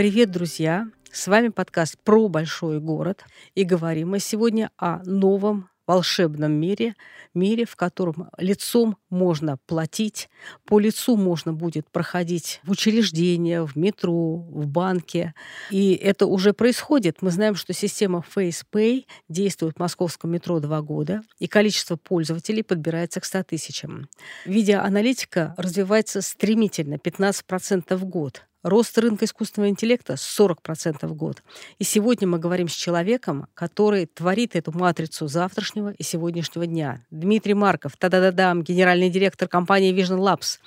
Привет, друзья! С вами подкаст про большой город. И говорим мы сегодня о новом волшебном мире, мире, в котором лицом можно платить, по лицу можно будет проходить в учреждения, в метро, в банке. И это уже происходит. Мы знаем, что система FacePay действует в московском метро два года, и количество пользователей подбирается к 100 тысячам. Видеоаналитика развивается стремительно, 15% в год. Рост рынка искусственного интеллекта 40% в год. И сегодня мы говорим с человеком, который творит эту матрицу завтрашнего и сегодняшнего дня. Дмитрий Марков, та-да-да-дам, генеральный директор компании Vision Labs,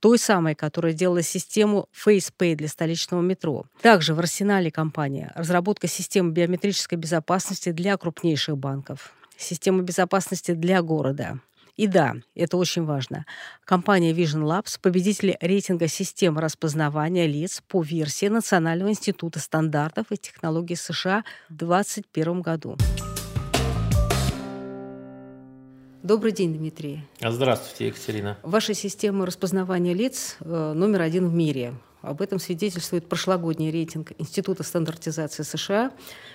той самой, которая делала систему FacePay для столичного метро. Также в арсенале компании разработка системы биометрической безопасности для крупнейших банков, система безопасности для города, и да, это очень важно. Компания Vision Labs – победитель рейтинга систем распознавания лиц по версии Национального института стандартов и технологий США в 2021 году. Добрый день, Дмитрий. Здравствуйте, Екатерина. Ваша система распознавания лиц э, номер один в мире. Об этом свидетельствует прошлогодний рейтинг Института стандартизации США,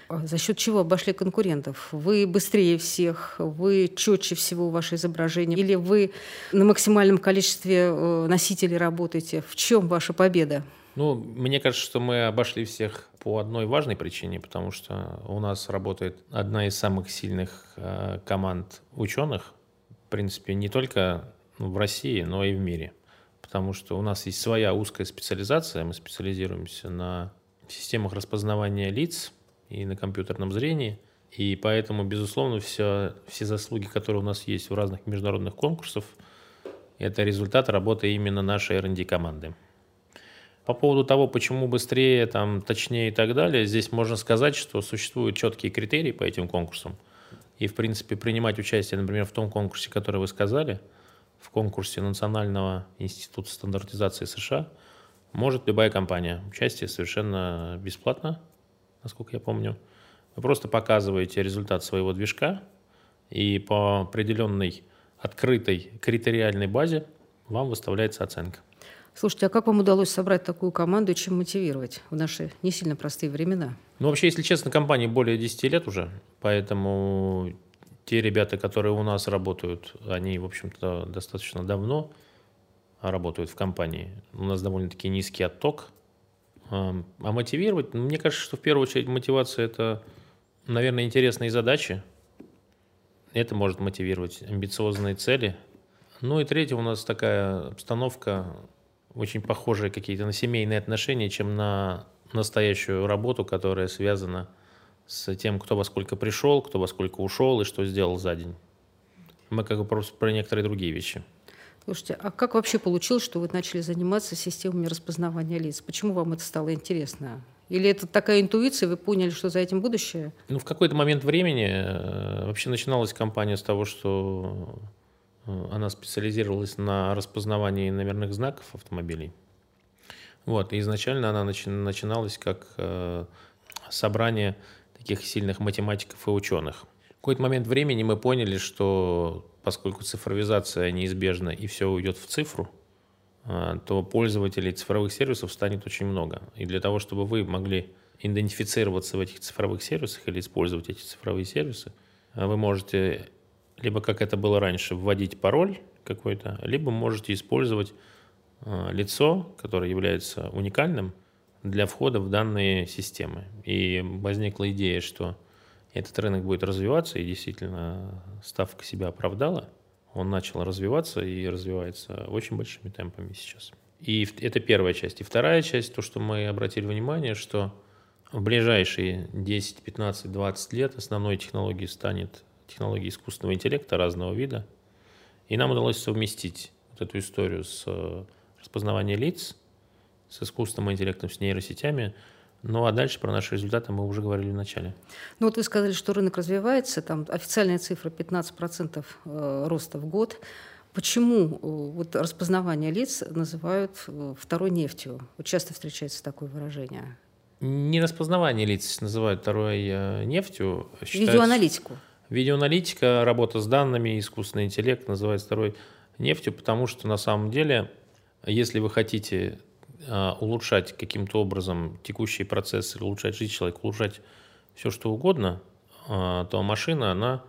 за счет чего обошли конкурентов. Вы быстрее всех, вы четче всего ваше изображение, или вы на максимальном количестве э, носителей работаете. В чем ваша победа? Ну, мне кажется, что мы обошли всех по одной важной причине, потому что у нас работает одна из самых сильных э, команд ученых, в принципе, не только в России, но и в мире потому что у нас есть своя узкая специализация, мы специализируемся на системах распознавания лиц и на компьютерном зрении, и поэтому, безусловно, все, все заслуги, которые у нас есть в разных международных конкурсах, это результат работы именно нашей R&D команды. По поводу того, почему быстрее, там, точнее и так далее, здесь можно сказать, что существуют четкие критерии по этим конкурсам. И, в принципе, принимать участие, например, в том конкурсе, который вы сказали – в конкурсе Национального института стандартизации США может любая компания. Участие совершенно бесплатно, насколько я помню. Вы просто показываете результат своего движка, и по определенной открытой критериальной базе вам выставляется оценка. Слушайте, а как вам удалось собрать такую команду и чем мотивировать в наши не сильно простые времена? Ну, вообще, если честно, компании более 10 лет уже, поэтому те ребята, которые у нас работают, они, в общем-то, достаточно давно работают в компании. У нас довольно-таки низкий отток. А мотивировать, ну, мне кажется, что в первую очередь мотивация – это, наверное, интересные задачи. Это может мотивировать амбициозные цели. Ну и третье, у нас такая обстановка, очень похожая какие-то на семейные отношения, чем на настоящую работу, которая связана с тем, кто во сколько пришел, кто во сколько ушел и что сделал за день. Мы как бы просто про некоторые другие вещи. Слушайте, а как вообще получилось, что вы начали заниматься системами распознавания лиц? Почему вам это стало интересно? Или это такая интуиция, вы поняли, что за этим будущее? Ну, в какой-то момент времени э, вообще начиналась компания с того, что э, она специализировалась на распознавании номерных знаков автомобилей. Вот, и изначально она начи- начиналась как э, собрание таких сильных математиков и ученых. В какой-то момент времени мы поняли, что поскольку цифровизация неизбежна и все уйдет в цифру, а, то пользователей цифровых сервисов станет очень много. И для того, чтобы вы могли идентифицироваться в этих цифровых сервисах или использовать эти цифровые сервисы, а, вы можете либо, как это было раньше, вводить пароль какой-то, либо можете использовать а, лицо, которое является уникальным – для входа в данные системы. И возникла идея, что этот рынок будет развиваться, и действительно ставка себя оправдала. Он начал развиваться и развивается очень большими темпами сейчас. И это первая часть. И вторая часть, то, что мы обратили внимание, что в ближайшие 10, 15, 20 лет основной технологией станет технология искусственного интеллекта разного вида. И нам удалось совместить вот эту историю с э, распознаванием лиц – с искусственным интеллектом, с нейросетями. Ну а дальше про наши результаты мы уже говорили в начале. Ну вот вы сказали, что рынок развивается, там официальная цифра 15% э, роста в год. Почему э, вот распознавание лиц называют э, второй нефтью? Вот часто встречается такое выражение. Не распознавание лиц называют второй нефтью. А считается... Видеоаналитику. Видеоаналитика, работа с данными, искусственный интеллект называют второй нефтью, потому что на самом деле, если вы хотите улучшать каким-то образом текущие процессы, улучшать жизнь человека, улучшать все, что угодно, а, то машина, она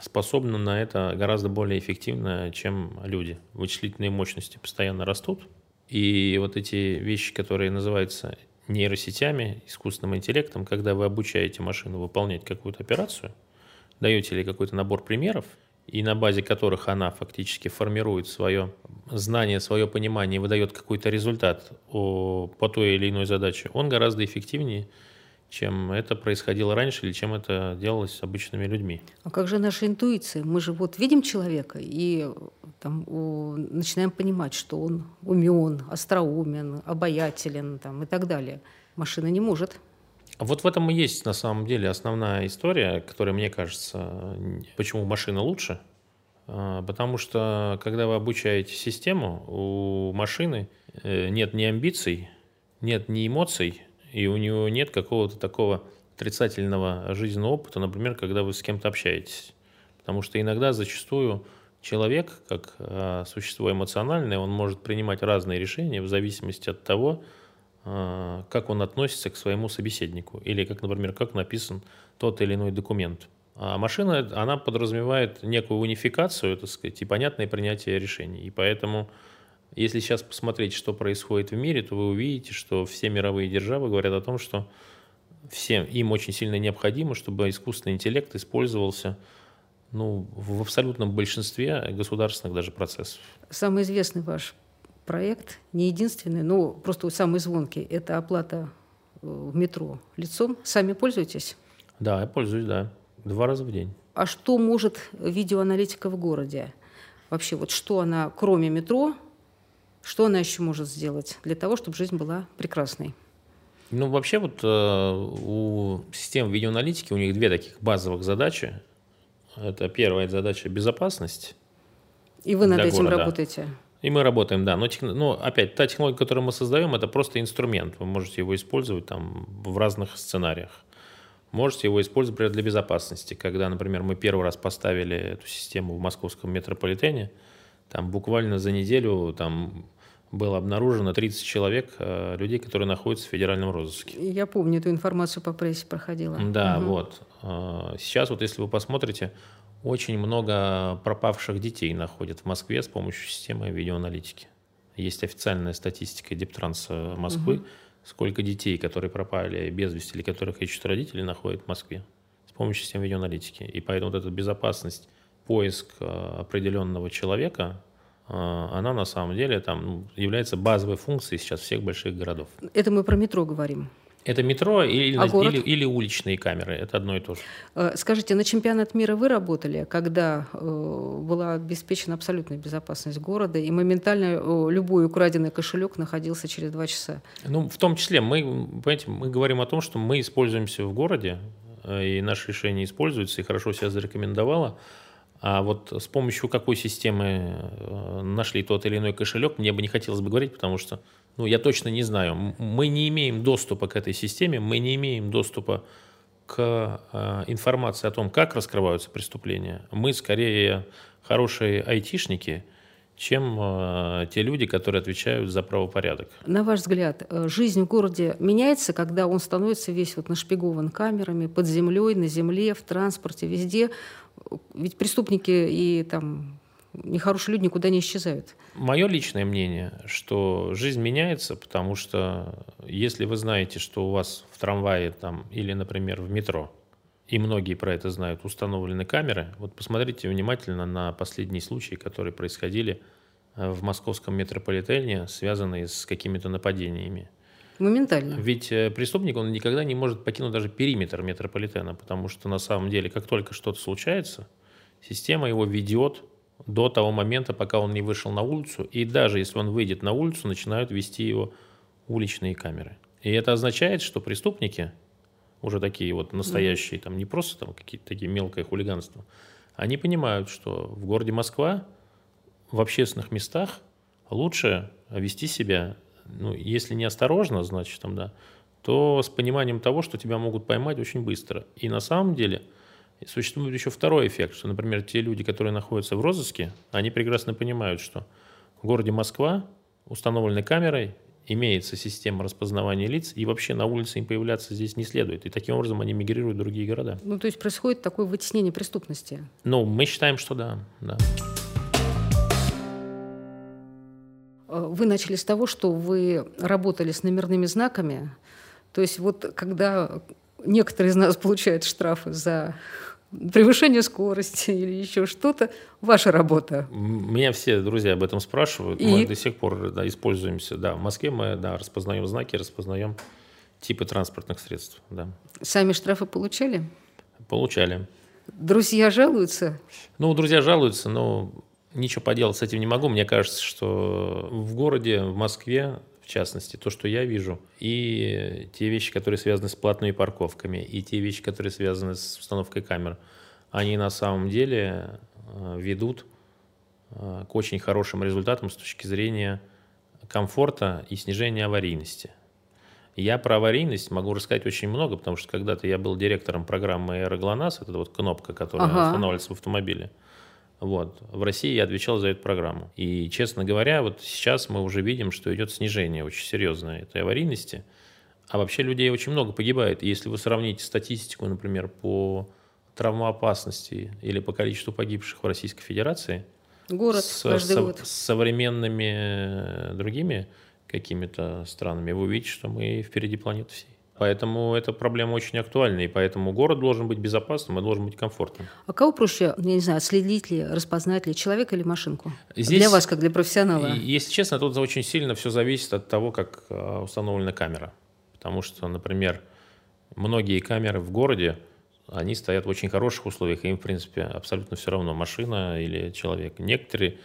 способна на это гораздо более эффективно, чем люди. Вычислительные мощности постоянно растут, и вот эти вещи, которые называются нейросетями, искусственным интеллектом, когда вы обучаете машину выполнять какую-то операцию, даете ей какой-то набор примеров, и на базе которых она фактически формирует свое знание, свое понимание, выдает какой-то результат о, по той или иной задаче, он гораздо эффективнее, чем это происходило раньше или чем это делалось с обычными людьми. А как же наша интуиция? Мы же вот видим человека и там, о, начинаем понимать, что он умен, остроумен, обаятелен там, и так далее. Машина не может. Вот в этом и есть на самом деле основная история, которая, мне кажется, почему машина лучше. А, потому что, когда вы обучаете систему, у машины э, нет ни амбиций, нет ни эмоций, и у него нет какого-то такого отрицательного жизненного опыта, например, когда вы с кем-то общаетесь. Потому что иногда, зачастую, человек, как э, существо эмоциональное, он может принимать разные решения в зависимости от того, как он относится к своему собеседнику, или, как, например, как написан тот или иной документ. А машина, она подразумевает некую унификацию, так сказать, и понятное принятие решений. И поэтому если сейчас посмотреть, что происходит в мире, то вы увидите, что все мировые державы говорят о том, что всем им очень сильно необходимо, чтобы искусственный интеллект использовался ну, в абсолютном большинстве государственных даже процессов. Самый известный ваш проект, не единственный, но просто самый звонкий, это оплата э, в метро лицом. Сами пользуетесь? Да, я пользуюсь, да. Два раза в день. А что может видеоаналитика в городе? Вообще, вот что она, кроме метро, что она еще может сделать для того, чтобы жизнь была прекрасной? Ну, вообще вот э, у систем видеоаналитики у них две таких базовых задачи. Это первая задача – безопасность. И вы над этим города. работаете? И мы работаем, да. Но, тех, но опять, та технология, которую мы создаем, это просто инструмент. Вы можете его использовать там в разных сценариях. Можете его использовать, например, для безопасности. Когда, например, мы первый раз поставили эту систему в московском метрополитене, там буквально за неделю там было обнаружено 30 человек, э, людей, которые находятся в федеральном розыске. Я помню, эту информацию по прессе проходила. Да, угу. вот. Э, сейчас вот если вы посмотрите, очень много пропавших детей находят в Москве с помощью системы видеоаналитики. Есть официальная статистика Дептранса Москвы, угу. сколько детей, которые пропали без вести или которых ищут родители, находят в Москве с помощью системы видеоаналитики. И поэтому вот эта безопасность поиск э, определенного человека, э, она на самом деле там ну, является базовой функцией сейчас всех больших городов. Это мы про метро говорим. Это метро или, а или, или уличные камеры, это одно и то же. Э, скажите, на чемпионат мира вы работали, когда была обеспечена абсолютная безопасность города, и моментально любой украденный кошелек находился через два часа? Ну, в том числе, мы, понимаете, мы говорим о том, что мы используемся в городе, и наше решение используется, и хорошо себя зарекомендовало. А вот с помощью какой системы э, нашли тот или иной кошелек, мне бы не хотелось бы говорить, потому что ну, я точно не знаю. Мы не имеем доступа к этой системе, мы не имеем доступа к э, информации о том, как раскрываются преступления. Мы скорее хорошие айтишники, чем э, те люди, которые отвечают за правопорядок. На ваш взгляд, э, жизнь в городе меняется, когда он становится весь вот нашпигован камерами, под землей, на земле, в транспорте, везде? Ведь преступники и там нехорошие люди никуда не исчезают. Мое личное мнение, что жизнь меняется, потому что если вы знаете, что у вас в трамвае там, или, например, в метро, и многие про это знают, установлены камеры, вот посмотрите внимательно на последние случаи, которые происходили э, в московском метрополитене, связанные с какими-то нападениями. Моментально. Ведь э, преступник, он никогда не может покинуть даже периметр метрополитена, потому что на самом деле, как только что-то случается, система его ведет до того момента, пока он не вышел на улицу, и даже если он выйдет на улицу, начинают вести его уличные камеры. И это означает, что преступники, уже такие вот настоящие, там не просто там какие-то такие мелкое хулиганство, они понимают, что в городе Москва в общественных местах лучше вести себя ну, если не осторожно, значит, там, да, то с пониманием того, что тебя могут поймать очень быстро. И на самом деле существует еще второй эффект, что, например, те люди, которые находятся в розыске, они прекрасно понимают, что в городе Москва установленной камерой имеется система распознавания лиц, и вообще на улице им появляться здесь не следует. И таким образом они мигрируют в другие города. Ну, то есть происходит такое вытеснение преступности? Ну, мы считаем, что да. да. Э, вы начали с того, что вы работали с номерными знаками. То есть вот когда некоторые из нас получают штрафы за превышение скорости или еще что-то, ваша работа. Меня все друзья об этом спрашивают. И? Мы до сих пор да, используемся. Да, в Москве мы да, распознаем знаки, распознаем типы транспортных средств. Да. Сами штрафы получали? Получали. Друзья жалуются? Ну, друзья жалуются, но ничего поделать с этим не могу. Мне кажется, что в городе, в Москве, в частности, то, что я вижу, и те вещи, которые связаны с платными парковками, и те вещи, которые связаны с установкой камер, они на самом деле э, ведут э, к очень хорошим результатам с точки зрения комфорта и снижения аварийности. Я про аварийность могу рассказать очень много, потому что когда-то я был директором программы «Аэроглонасс», это вот кнопка, которая ага. устанавливается в автомобиле. Вот. В России я отвечал за эту программу. И, честно говоря, вот сейчас мы уже видим, что идет снижение очень серьезное этой аварийности. А вообще людей очень много погибает. И если вы сравните статистику, например, по травмоопасности или по количеству погибших в Российской Федерации Город с, со, с современными другими какими-то странами, вы увидите, что мы впереди планеты всей. Поэтому эта проблема очень актуальна, и поэтому город должен быть безопасным и должен быть комфортным. А кого проще, я не знаю, следить ли, распознать ли, человека или машинку? Здесь, для вас, как для профессионала. Если честно, тут очень сильно все зависит от того, как а, установлена камера. Потому что, например, многие камеры в городе, они стоят в очень хороших условиях, и им, в принципе, абсолютно все равно, машина или человек. Некоторые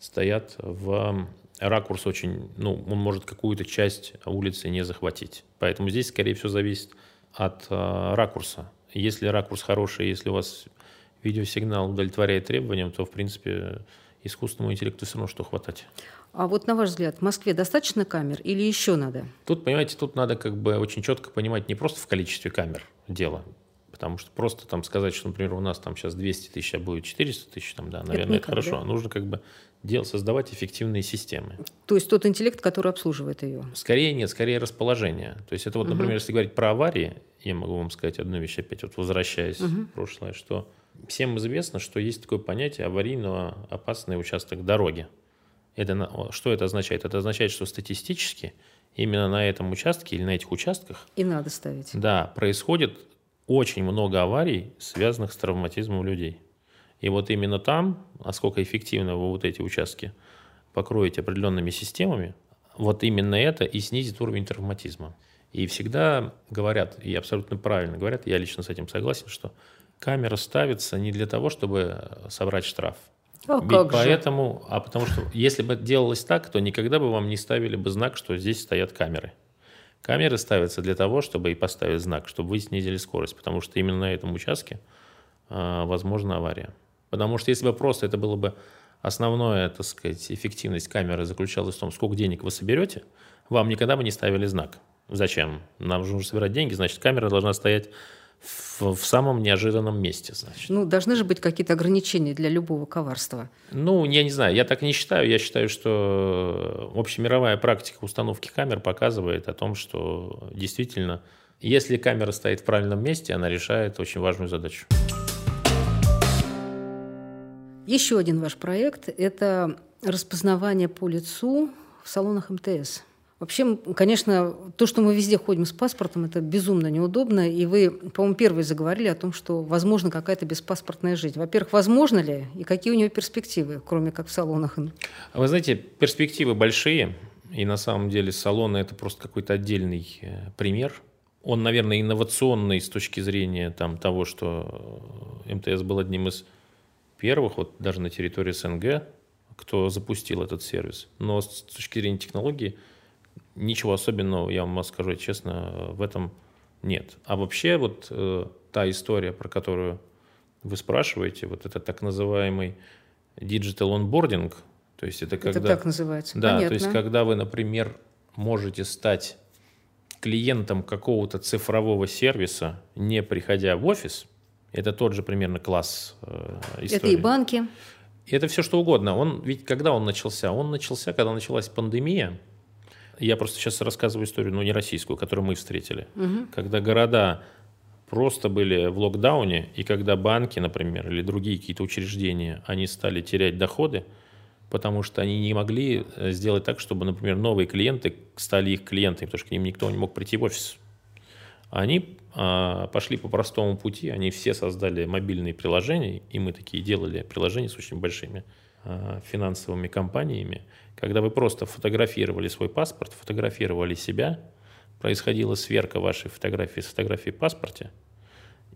стоят в ракурс очень, ну, он может какую-то часть улицы не захватить. Поэтому здесь, скорее всего, зависит от э, ракурса. Если ракурс хороший, если у вас видеосигнал удовлетворяет требованиям, то, в принципе, искусственному интеллекту все равно что хватать. А вот на ваш взгляд, в Москве достаточно камер или еще надо? Тут, понимаете, тут надо как бы очень четко понимать не просто в количестве камер дело, потому что просто там сказать, что, например, у нас там сейчас 200 тысяч, а будет 400 тысяч, там, да, наверное, это, это хорошо. Да? Нужно как бы дел, создавать эффективные системы. То есть тот интеллект, который обслуживает ее? Скорее нет, скорее расположение. То есть это вот, например, угу. если говорить про аварии, я могу вам сказать одну вещь опять, вот возвращаясь угу. в прошлое, что всем известно, что есть такое понятие аварийного опасный участок дороги. Это, что это означает? Это означает, что статистически именно на этом участке или на этих участках... И надо ставить. Да, происходит очень много аварий, связанных с травматизмом людей. И вот именно там, насколько эффективно вы вот эти участки покроете определенными системами, вот именно это и снизит уровень травматизма. И всегда говорят, и абсолютно правильно говорят, я лично с этим согласен, что камера ставится не для того, чтобы собрать штраф. А Ведь как поэтому, же? а потому что если бы делалось так, то никогда бы вам не ставили бы знак, что здесь стоят камеры. Камеры ставятся для того, чтобы и поставить знак, чтобы вы снизили скорость, потому что именно на этом участке э, возможна авария. Потому что если бы просто это было бы основное, так сказать, эффективность камеры заключалась в том, сколько денег вы соберете, вам никогда бы не ставили знак. Зачем? Нам нужно собирать деньги, значит, камера должна стоять в, в самом неожиданном месте, значит. Ну, должны же быть какие-то ограничения для любого коварства. Ну, я не знаю, я так не считаю. Я считаю, что общемировая практика установки камер показывает о том, что действительно, если камера стоит в правильном месте, она решает очень важную задачу. Еще один ваш проект – это распознавание по лицу в салонах МТС. Вообще, конечно, то, что мы везде ходим с паспортом, это безумно неудобно. И вы, по-моему, первые заговорили о том, что возможно какая-то беспаспортная жизнь. Во-первых, возможно ли и какие у нее перспективы, кроме как в салонах? Вы знаете, перспективы большие. И на самом деле салоны – это просто какой-то отдельный э, пример. Он, наверное, инновационный с точки зрения там, того, что МТС был одним из первых, вот даже на территории СНГ, кто запустил этот сервис. Но с точки зрения технологии ничего особенного, я вам скажу честно, в этом нет. А вообще вот э, та история, про которую вы спрашиваете, вот это так называемый digital onboarding, то есть это когда... Это так называется, Да, Понятно. то есть когда вы, например, можете стать клиентом какого-то цифрового сервиса, не приходя в офис, это тот же примерно класс э, истории. Это и банки. Это все что угодно. Он, ведь когда он начался? Он начался, когда началась пандемия. Я просто сейчас рассказываю историю, ну, не российскую, которую мы встретили. Угу. Когда города просто были в локдауне, и когда банки, например, или другие какие-то учреждения, они стали терять доходы, потому что они не могли э, сделать так, чтобы, например, новые клиенты стали их клиентами, потому что к ним никто не мог прийти в офис. Они а, пошли по простому пути, они все создали мобильные приложения, и мы такие делали приложения с очень большими финансовыми компаниями, когда вы просто фотографировали свой паспорт, фотографировали себя, происходила сверка вашей фотографии с фотографией в паспорте,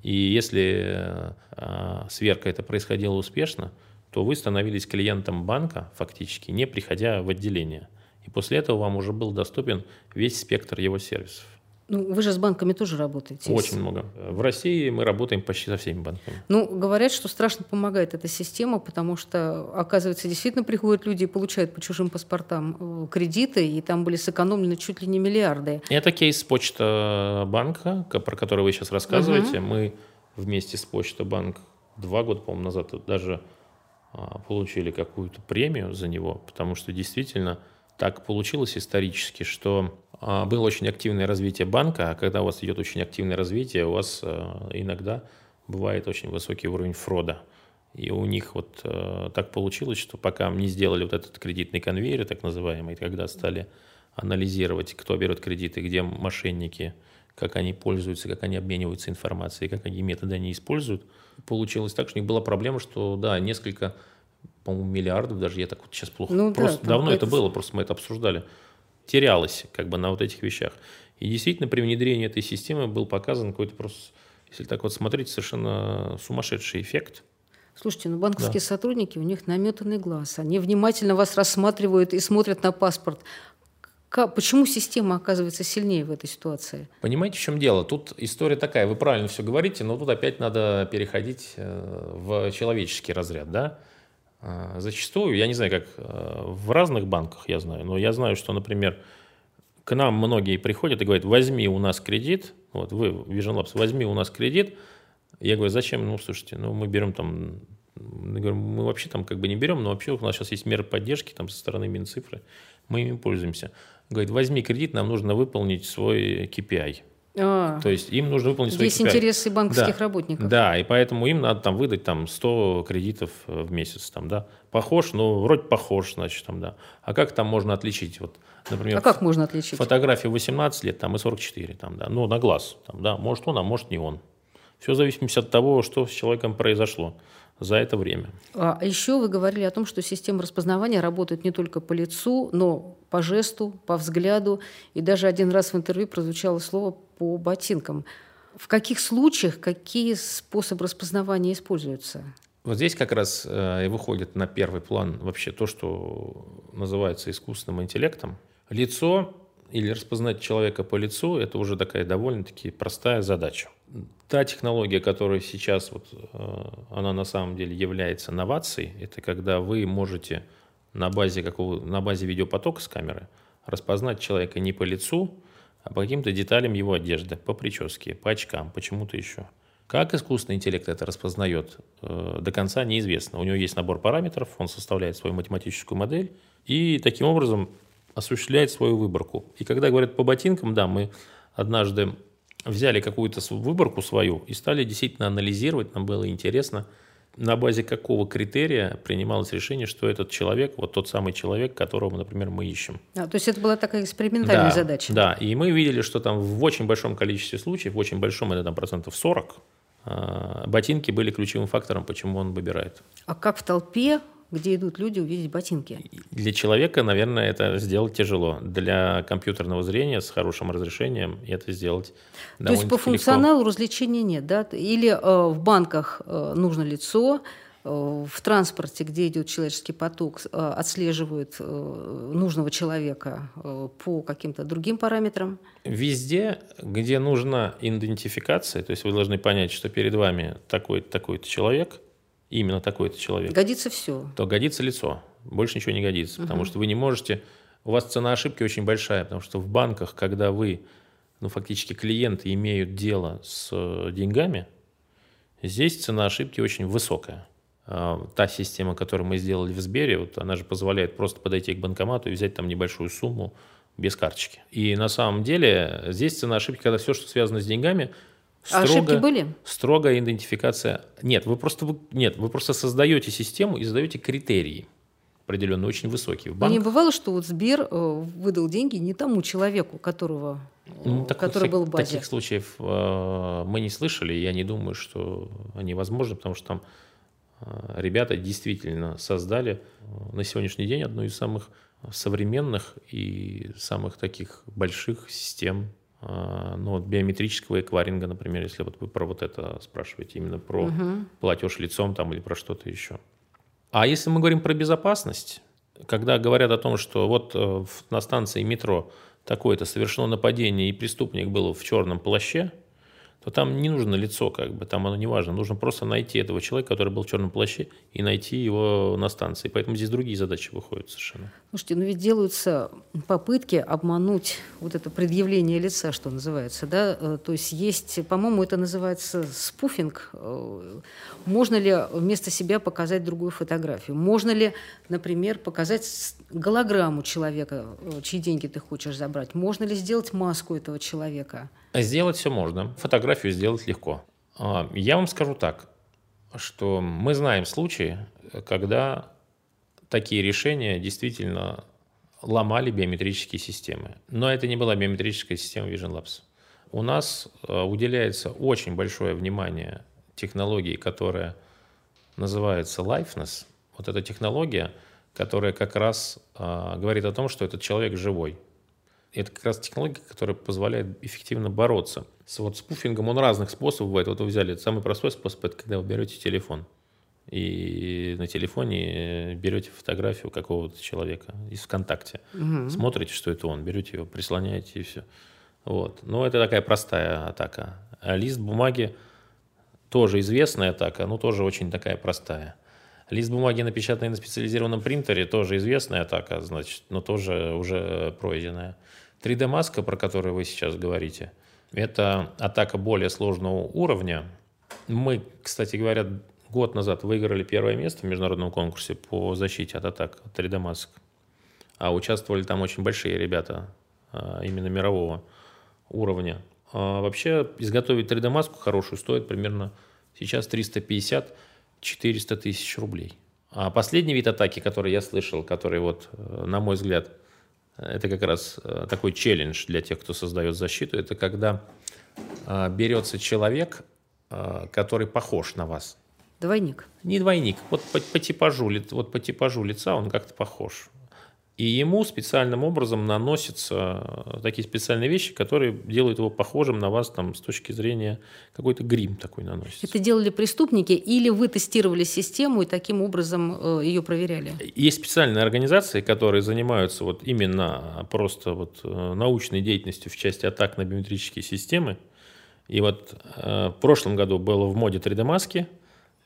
и если э, сверка это происходила успешно, то вы становились клиентом банка фактически, не приходя в отделение. И после этого вам уже был доступен весь спектр его сервисов. Ну, вы же с банками тоже работаете. Очень много. В России мы работаем почти со всеми банками. Ну, говорят, что страшно помогает эта система, потому что, оказывается, действительно приходят люди и получают по чужим паспортам э, кредиты, и там были сэкономлены чуть ли не миллиарды. Это кейс Почта банка, про который вы сейчас рассказываете. Угу. Мы вместе с Почта банк два года, по-моему, назад даже а, получили какую-то премию за него, потому что действительно так получилось исторически, что было очень активное развитие банка, а когда у вас идет очень активное развитие, у вас а, иногда бывает очень высокий уровень фрода. И у них вот так получилось, что пока не сделали вот этот кредитный конвейер, так называемый, когда стали анализировать, кто берет кредиты, где мошенники, как они пользуются, как они обмениваются информацией, как они методы они используют, получилось так, что у них была проблема, что да, несколько по-моему, миллиардов даже, я так вот сейчас плохо. Ну, просто да, давно это было, просто мы это обсуждали. Терялось как бы на вот этих вещах. И действительно при внедрении этой системы был показан какой-то просто, если так вот смотреть, совершенно сумасшедший эффект. Слушайте, ну банковские да. сотрудники, у них наметанный глаз. Они внимательно вас рассматривают и смотрят на паспорт. Как, почему система оказывается сильнее в этой ситуации? Понимаете, в чем дело? Тут история такая, вы правильно все говорите, но тут опять надо переходить э, в человеческий разряд, да? А, зачастую, я не знаю, как а, в разных банках я знаю, но я знаю, что, например, к нам многие приходят и говорят, возьми у нас кредит, вот вы, Vision Labs, возьми у нас кредит. Я говорю, зачем? Ну, слушайте, ну, мы берем там, я говорю, мы вообще там как бы не берем, но вообще у нас сейчас есть меры поддержки там со стороны Минцифры, мы ими пользуемся. Говорит, возьми кредит, нам нужно выполнить свой KPI. А, То есть им нужно выполнить свои Есть KPI. интересы банковских да, работников. Да, и поэтому им надо там выдать там 100 кредитов э, в месяц. Там, да. Похож, ну, вроде похож, значит, там, да. А как там можно отличить? Вот, например, а как можно отличить? Фотографии 18 лет там, и 44, там, да. ну, на глаз. Там, да. Может он, а может не он. Все зависит от того, что с человеком произошло за это время. А еще вы говорили о том, что система распознавания работает не только по лицу, но по жесту, по взгляду. И даже один раз в интервью прозвучало слово по ботинкам. В каких случаях какие способы распознавания используются? Вот здесь как раз э, и выходит на первый план вообще то, что называется искусственным интеллектом. Лицо или распознать человека по лицу – это уже такая довольно-таки простая задача. Та технология, которая сейчас, вот, э, она на самом деле является новацией, это когда вы можете на базе, какого, на базе видеопотока с камеры распознать человека не по лицу, а по каким-то деталям его одежды, по прическе, по очкам, почему-то еще. Как искусственный интеллект это распознает, э, до конца неизвестно. У него есть набор параметров, он составляет свою математическую модель, и таким образом осуществляет свою выборку. И когда говорят по ботинкам, да, мы однажды взяли какую-то выборку свою и стали действительно анализировать, нам было интересно, на базе какого критерия принималось решение, что этот человек, вот тот самый человек, которого, например, мы ищем. А, то есть это была такая экспериментальная да, задача? Да, и мы видели, что там в очень большом количестве случаев, в очень большом, это там процентов 40, а, ботинки были ключевым фактором, почему он выбирает. А как в толпе где идут люди, увидеть ботинки. Для человека, наверное, это сделать тяжело. Для компьютерного зрения с хорошим разрешением это сделать То есть по функционалу легко. развлечения нет, да? Или э, в банках э, нужно лицо, э, в транспорте, где идет человеческий поток, э, отслеживают э, нужного человека по каким-то другим параметрам? Везде, где нужна идентификация, то есть вы должны понять, что перед вами такой-то такой человек – именно такой-то человек. Годится все. То годится лицо. Больше ничего не годится. Угу. Потому что вы не можете... У вас цена ошибки очень большая, потому что в банках, когда вы, ну, фактически клиенты имеют дело с э, деньгами, здесь цена ошибки очень высокая. А, та система, которую мы сделали в Сбере, вот она же позволяет просто подойти к банкомату и взять там небольшую сумму, без карточки. И на самом деле здесь цена ошибки, когда все, что связано с деньгами, а ошибки были? Строгая идентификация. Нет, вы просто, вы, нет, вы просто создаете систему и задаете критерии определенно очень высокие. В банках... Не бывало, что вот Сбер э, выдал деньги не тому человеку, которого, ну, так, который был в базе? Таких случаев э, мы не слышали, я не думаю, что они возможны, потому что там э, ребята действительно создали на сегодняшний день одну из самых современных и самых таких больших систем ну, вот биометрического эквайринга, например, если вот вы про вот это спрашиваете, именно про угу. платеж лицом там или про что-то еще. А если мы говорим про безопасность, когда говорят о том, что вот э, на станции метро такое-то совершено нападение и преступник был в черном плаще – то там не нужно лицо, как бы, там оно не важно. Нужно просто найти этого человека, который был в черном плаще, и найти его на станции. Поэтому здесь другие задачи выходят совершенно. Слушайте, ну ведь делаются попытки обмануть вот это предъявление лица, что называется, да? Э, то есть есть, по-моему, это называется спуфинг. Э, можно ли вместо себя показать другую фотографию? Можно ли, например, показать голограмму человека, э, чьи деньги ты хочешь забрать? Можно ли сделать маску этого человека? Сделать все можно. Фотографию сделать легко. А, я вам скажу так, что мы знаем случаи, когда такие решения действительно ломали биометрические системы. Но это не была биометрическая система Vision Labs. У нас а, уделяется очень большое внимание технологии, которая называется Lifeness. Вот эта технология, которая как раз э, говорит о том, что этот человек живой это как раз технология, которая позволяет эффективно бороться. С вот спуфингом он разных способов бывает. Вот вы взяли самый простой способ, это когда вы берете телефон и на телефоне берете фотографию какого-то человека из ВКонтакте, угу. смотрите, что это он, берете его, прислоняете и все. Вот. Но это такая простая атака. А лист бумаги тоже известная атака, но тоже очень такая простая. Лист бумаги, напечатанный на специализированном принтере, тоже известная атака, значит, но тоже уже пройденная. 3D-маска, про которую вы сейчас говорите, это атака более сложного уровня. Мы, кстати говоря, год назад выиграли первое место в международном конкурсе по защите от атак 3D-масок. А участвовали там очень большие ребята, а, именно мирового уровня. А вообще изготовить 3D-маску хорошую стоит примерно сейчас 350-400 тысяч рублей. А последний вид атаки, который я слышал, который вот, э, на мой взгляд, это как раз э, такой челлендж для тех, кто создает защиту. Это когда э, берется человек, э, который похож на вас. Двойник. Не двойник. Вот по, по, типажу, вот по типажу лица он как-то похож. И ему специальным образом наносятся э, такие специальные вещи, которые делают его похожим на вас там, с точки зрения какой-то грим такой наносится. Это делали преступники или вы тестировали систему и таким образом э, ее проверяли? Есть специальные организации, которые занимаются вот именно просто вот э, научной деятельностью в части атак на биометрические системы. И вот э, в прошлом году было в моде 3D-маски –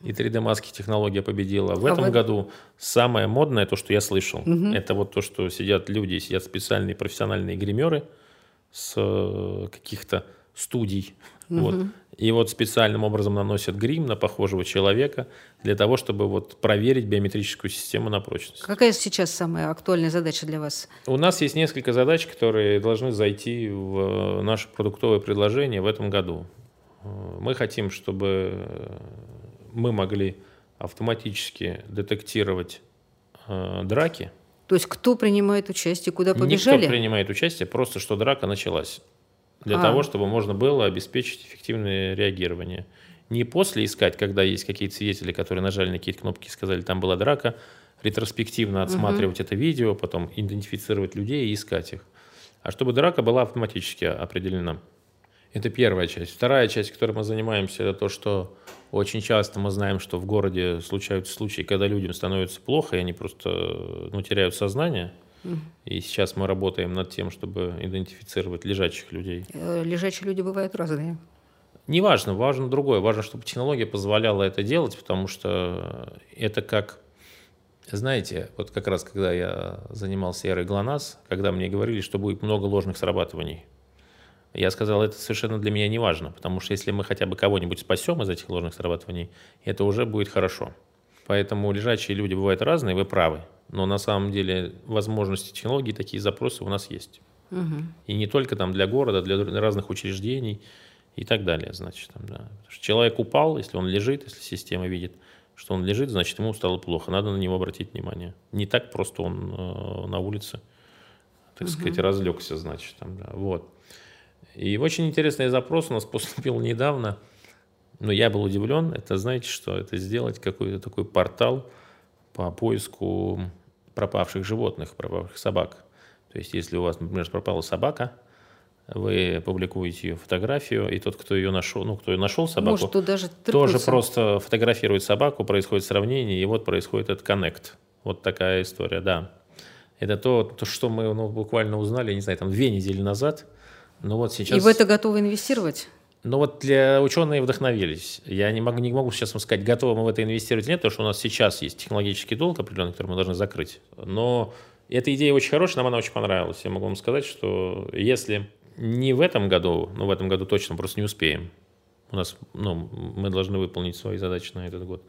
и 3D-маски технология победила. В а этом вот... году самое модное, то, что я слышал, угу. это вот то, что сидят люди, сидят специальные профессиональные гримеры с э, каких-то студий. Угу. Вот. И вот специальным образом наносят грим на похожего человека для того, чтобы вот проверить биометрическую систему на прочность. Какая сейчас самая актуальная задача для вас? У нас есть несколько задач, которые должны зайти в наше продуктовое предложение в этом году. Э, мы хотим, чтобы мы могли автоматически детектировать э, драки. То есть кто принимает участие, куда побежали? Никто принимает участие, просто что драка началась. Для а. того, чтобы можно было обеспечить эффективное реагирование. Не после искать, когда есть какие-то свидетели, которые нажали на какие-то кнопки и сказали, там была драка, ретроспективно отсматривать угу. это видео, потом идентифицировать людей и искать их. А чтобы драка была автоматически определена. Это первая часть. Вторая часть, которой мы занимаемся, это то, что очень часто мы знаем, что в городе случаются случаи, когда людям становится плохо, и они просто ну, теряют сознание. И сейчас мы работаем над тем, чтобы идентифицировать лежачих людей. Э, лежачие люди бывают разные. Не важно, важно другое. Важно, чтобы технология позволяла это делать, потому что это как, знаете, вот как раз когда я занимался эрой ГЛОНАСС, когда мне говорили, что будет много ложных срабатываний – я сказал, это совершенно для меня не важно, потому что если мы хотя бы кого-нибудь спасем из этих ложных срабатываний, это уже будет хорошо. Поэтому лежачие люди бывают разные, вы правы. Но на самом деле возможности технологий, такие запросы у нас есть. Угу. И не только там для города, для разных учреждений и так далее, значит. Там, да. Человек упал, если он лежит, если система видит, что он лежит, значит, ему стало плохо, надо на него обратить внимание. Не так просто он э, на улице, так угу. сказать, разлегся, значит. Там, да. Вот. И очень интересный запрос у нас поступил недавно, но я был удивлен, это, знаете, что это сделать какой-то такой портал по поиску пропавших животных, пропавших собак. То есть, если у вас, например, пропала собака, вы публикуете ее фотографию, и тот, кто ее нашел, ну, кто ее нашел собаку, Может, даже тоже просто фотографирует собаку, происходит сравнение, и вот происходит этот коннект. Вот такая история, да. Это то, то что мы ну, буквально узнали, не знаю, там две недели назад. Но вот сейчас... И в это готовы инвестировать? Ну вот для ученые вдохновились. Я не могу, не могу сейчас вам сказать, готовы мы в это инвестировать или нет, потому что у нас сейчас есть технологический долг определенный, который мы должны закрыть. Но эта идея очень хорошая, нам она очень понравилась. Я могу вам сказать, что если не в этом году, ну в этом году точно просто не успеем, у нас, ну, мы должны выполнить свои задачи на этот год,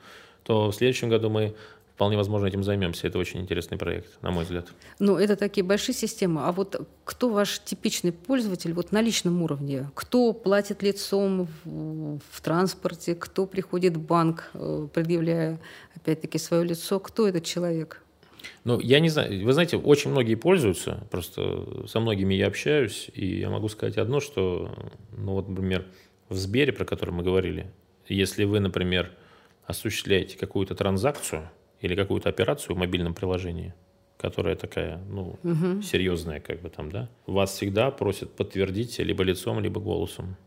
то в следующем году мы вполне возможно этим займемся. Это очень интересный проект, на мой взгляд. Ну, это такие большие системы. А вот кто ваш типичный пользователь вот на личном уровне? Кто платит лицом в, в транспорте? Кто приходит в банк, э, предъявляя, опять-таки, свое лицо? Кто этот человек? Ну, я не знаю. Вы знаете, очень многие пользуются. Просто со многими я общаюсь. И я могу сказать одно, что, ну, вот, например, в Сбере, про который мы говорили, если вы, например, осуществляете какую-то транзакцию – или какую-то операцию в мобильном приложении, которая такая, ну, угу. серьезная, как бы там, да, вас всегда просят подтвердить либо лицом, либо голосом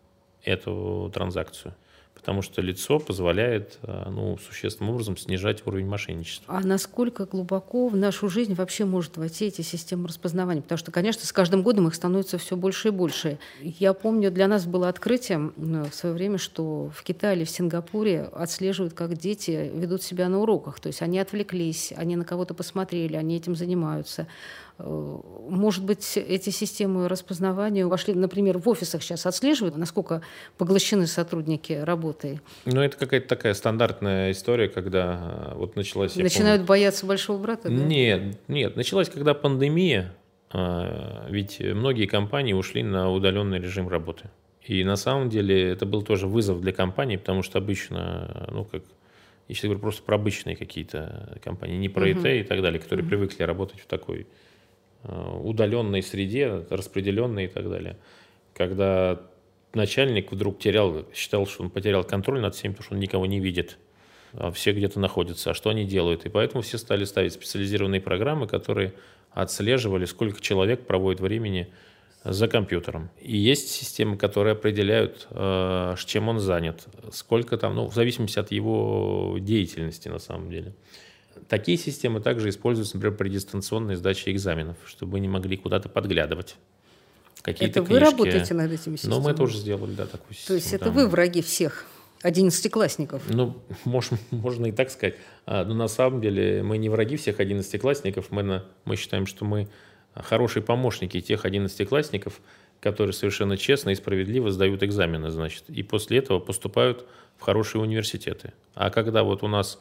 эту транзакцию потому что лицо позволяет э, ну, существенным образом снижать уровень мошенничества. А насколько глубоко в нашу жизнь вообще может войти эти системы распознавания? Потому что, конечно, с каждым годом их становится все больше и больше. Я помню, для нас было открытием в свое время, что в Китае или в Сингапуре отслеживают, как дети ведут себя на уроках. То есть они отвлеклись, они на кого-то посмотрели, они этим занимаются. Э, может быть, эти системы распознавания вошли, например, в офисах сейчас отслеживают, насколько поглощены сотрудники работой? Ну, это какая-то такая стандартная история, когда э, вот началась... Начинают помню... бояться большого брата? Да? Нет, нет. Началась, когда пандемия, э, ведь многие компании ушли на удаленный режим работы. И на самом деле это был тоже вызов для компаний, потому что обычно, ну, как если говорю просто про обычные какие-то компании, не про uh-huh. и так далее, которые uh-huh. привыкли работать в такой удаленной среде, распределенной и так далее. Когда начальник вдруг терял, считал, что он потерял контроль над всем, потому что он никого не видит, а все где-то находятся, а что они делают. И поэтому все стали ставить специализированные программы, которые отслеживали, сколько человек проводит времени за компьютером. И есть системы, которые определяют, э, чем он занят, сколько там, ну, в зависимости от его деятельности на самом деле. Такие системы также используются, например, при дистанционной сдаче экзаменов, чтобы не могли куда-то подглядывать. Какие-то это книжки. вы работаете над этими системами? Ну, мы тоже сделали, да, такую систему. То есть это да. вы враги всех одиннадцатиклассников? Ну, можно, можно и так сказать. А, но на самом деле мы не враги всех одиннадцатиклассников. Мы, на, мы считаем, что мы хорошие помощники тех одиннадцатиклассников, которые совершенно честно и справедливо сдают экзамены, значит, и после этого поступают в хорошие университеты. А когда вот у нас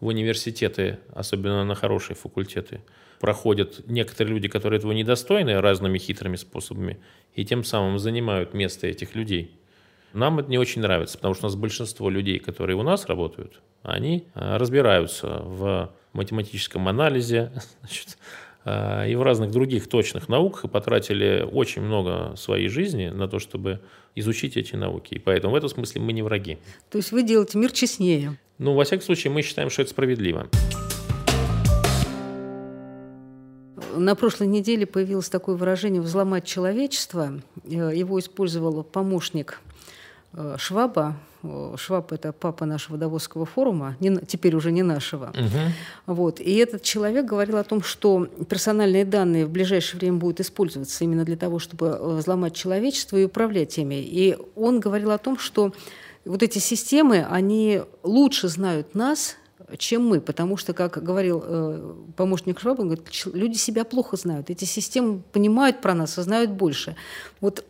в университеты, особенно на хорошие факультеты, проходят некоторые люди, которые этого недостойны разными хитрыми способами, и тем самым занимают место этих людей. Нам это не очень нравится, потому что у нас большинство людей, которые у нас работают, они а, разбираются в математическом анализе, значит, и в разных других точных науках и потратили очень много своей жизни на то, чтобы изучить эти науки. И поэтому в этом смысле мы не враги. То есть вы делаете мир честнее? Ну, во всяком случае, мы считаем, что это справедливо. На прошлой неделе появилось такое выражение «взломать человечество». Э, его использовал помощник Э, Шваба. Э, Шваб – это папа нашего Давосского форума, не, теперь уже не нашего. Угу. Вот. И этот человек говорил о том, что персональные данные в ближайшее время будут использоваться именно для того, чтобы э, взломать человечество и управлять ими. И он говорил о том, что вот эти системы, они лучше знают нас, чем мы, потому что, как говорил э, помощник Шваба, он говорит, люди себя плохо знают, эти системы понимают про нас, знают больше. Вот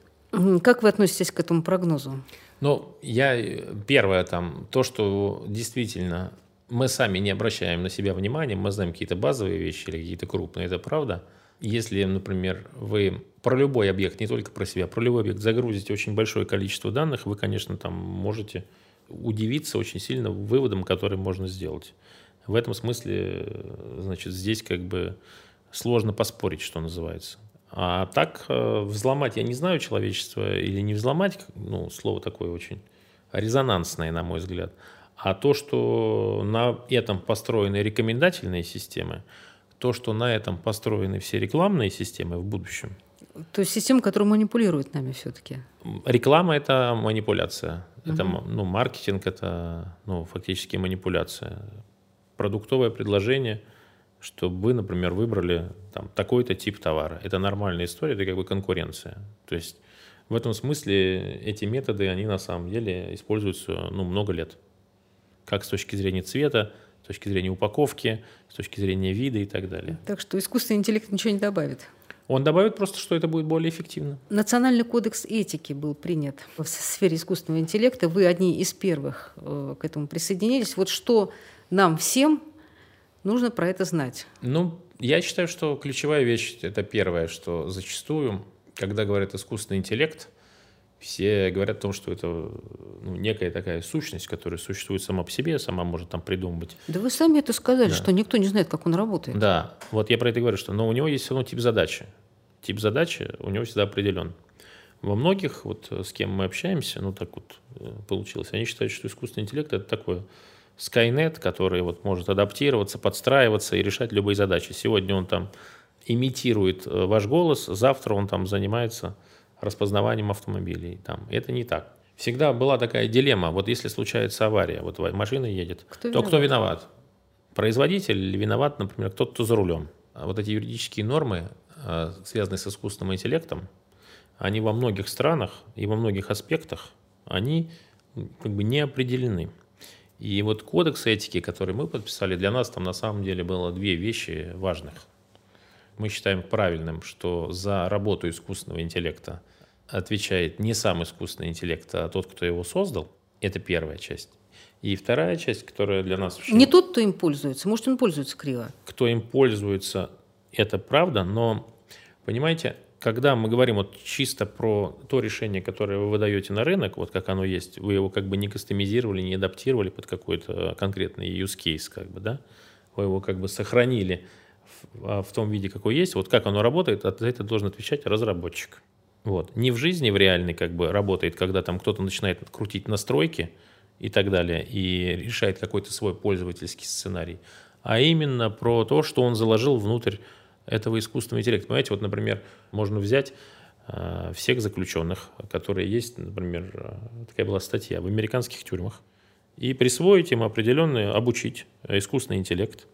как вы относитесь к этому прогнозу? Ну, я первое там, то, что действительно мы сами не обращаем на себя внимания, мы знаем какие-то базовые вещи или какие-то крупные, это правда. Если, например, вы про любой объект, не только про себя, про любой объект загрузите очень большое количество данных, вы, конечно, там можете удивиться очень сильно выводам, которые можно сделать. В этом смысле, значит, здесь как бы сложно поспорить, что называется. А так э, взломать, я не знаю, человечество или не взломать, ну, слово такое очень резонансное, на мой взгляд. А то, что на этом построены рекомендательные системы, то, что на этом построены все рекламные системы в будущем. То есть система, которая манипулирует нами все-таки. Реклама – это манипуляция. Угу. Это, ну, маркетинг – это ну, фактически манипуляция. Продуктовое предложение – чтобы вы, например, выбрали там, такой-то тип товара. Это нормальная история, это как бы конкуренция. То есть в этом смысле эти методы, они на самом деле используются ну, много лет. Как с точки зрения цвета, с точки зрения упаковки, с точки зрения вида и так далее. Так что искусственный интеллект ничего не добавит. Он добавит просто, что это будет более эффективно. Национальный кодекс этики был принят в сфере искусственного интеллекта. Вы одни из первых э, к этому присоединились. Вот что нам всем нужно про это знать? Ну, я считаю, что ключевая вещь – это первое, что зачастую, когда говорят искусственный интеллект, все говорят о том, что это ну, некая такая сущность, которая существует сама по себе, сама может там придумывать. Да вы сами это сказали, да. что никто не знает, как он работает. Да, вот я про это говорю, что но у него есть все равно тип задачи. Тип задачи у него всегда определен. Во многих, вот с кем мы общаемся, ну так вот э, получилось, они считают, что искусственный интеллект – это такое Skynet, который вот может адаптироваться, подстраиваться и решать любые задачи. Сегодня он там имитирует э, ваш голос, завтра он там занимается распознаванием автомобилей. Там. Это не так. Всегда была такая дилемма. Вот если случается авария, вот машина едет, кто то виноват? кто виноват? Производитель или виноват, например, кто-то кто за рулем? А вот эти юридические нормы, э, связанные с искусственным интеллектом, они во многих странах и во многих аспектах, они как бы не определены. И вот кодекс этики, который мы подписали, для нас там на самом деле было две вещи важных. Мы считаем правильным, что за работу искусственного интеллекта отвечает не сам искусственный интеллект, а тот, кто его создал. Это первая часть. И вторая часть, которая для нас... Не тот, кто им пользуется. Может, он пользуется криво. Кто им пользуется, это правда, но, понимаете, когда мы говорим вот чисто про то решение, которое вы выдаете на рынок, вот как оно есть, вы его как бы не кастомизировали, не адаптировали под какой-то конкретный use case, как бы, да, вы его как бы сохранили в, а, в том виде, какой есть, вот как оно работает, за это должен отвечать разработчик. Вот. Не в жизни, в реальной как бы работает, когда там кто-то начинает крутить настройки и так далее, и решает какой-то свой пользовательский сценарий, а именно про то, что он заложил внутрь этого искусственного интеллекта. Понимаете, вот, например, можно взять э, всех заключенных, которые есть, например, э, такая была статья в американских тюрьмах, и присвоить им определенный, обучить искусственный интеллект,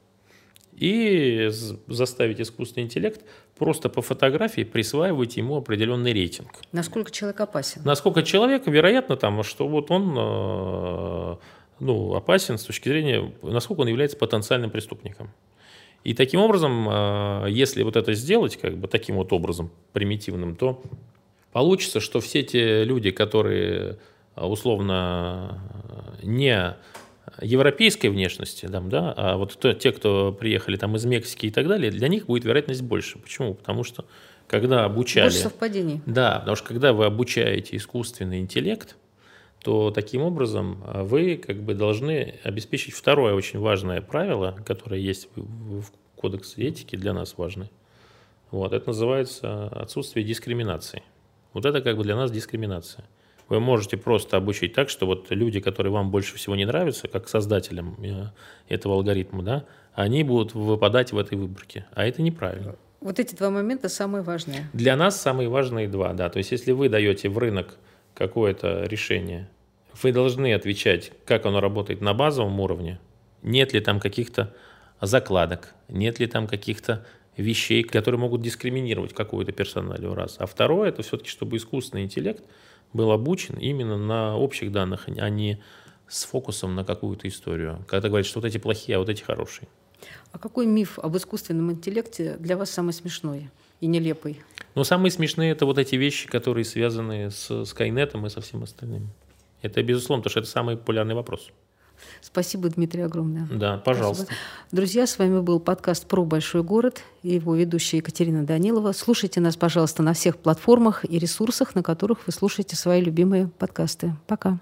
и заставить искусственный интеллект просто по фотографии присваивать ему определенный рейтинг. Насколько человек опасен? Насколько человек, вероятно, там, что вот он э, ну, опасен с точки зрения, насколько он является потенциальным преступником. И таким образом, а, если вот это сделать, как бы таким вот образом примитивным, то получится, что все те люди, которые а, условно не европейской внешности, там, да, а вот то, те, кто приехали там из Мексики и так далее, для них будет вероятность больше. Почему? Потому что когда обучали... Больше совпадений. Да, потому что когда вы обучаете искусственный интеллект, то таким образом а, вы как бы должны обеспечить второе очень важное правило, которое есть в кодексе этики для нас важное. Вот, это называется отсутствие дискриминации. Вот это как бы для нас дискриминация. Вы можете просто обучить так, что вот люди, которые вам больше всего не нравятся, как создателям э, этого алгоритма, да, они будут выпадать в этой выборке. А это неправильно. Вот эти два момента самые важные. Для нас самые важные два, да. То есть если вы даете в рынок какое-то решение, вы должны отвечать, как оно работает на базовом уровне, нет ли там каких-то закладок, нет ли там каких-то вещей, которые могут дискриминировать какую-то персоналию раз. А второе, это все-таки, чтобы искусственный интеллект был обучен именно на общих данных, а не с фокусом на какую-то историю. Когда говорят, что вот эти плохие, а вот эти хорошие. А какой миф об искусственном интеллекте для вас самый смешной и нелепый? Ну, самые смешные – это вот эти вещи, которые связаны с Скайнетом и со всем остальным. Это безусловно, потому что это самый популярный вопрос. Спасибо, Дмитрий, огромное. Да, пожалуйста. Спасибо. Друзья, с вами был подкаст «Про большой город» и его ведущая Екатерина Данилова. Слушайте нас, пожалуйста, на всех платформах и ресурсах, на которых вы слушаете свои любимые подкасты. Пока.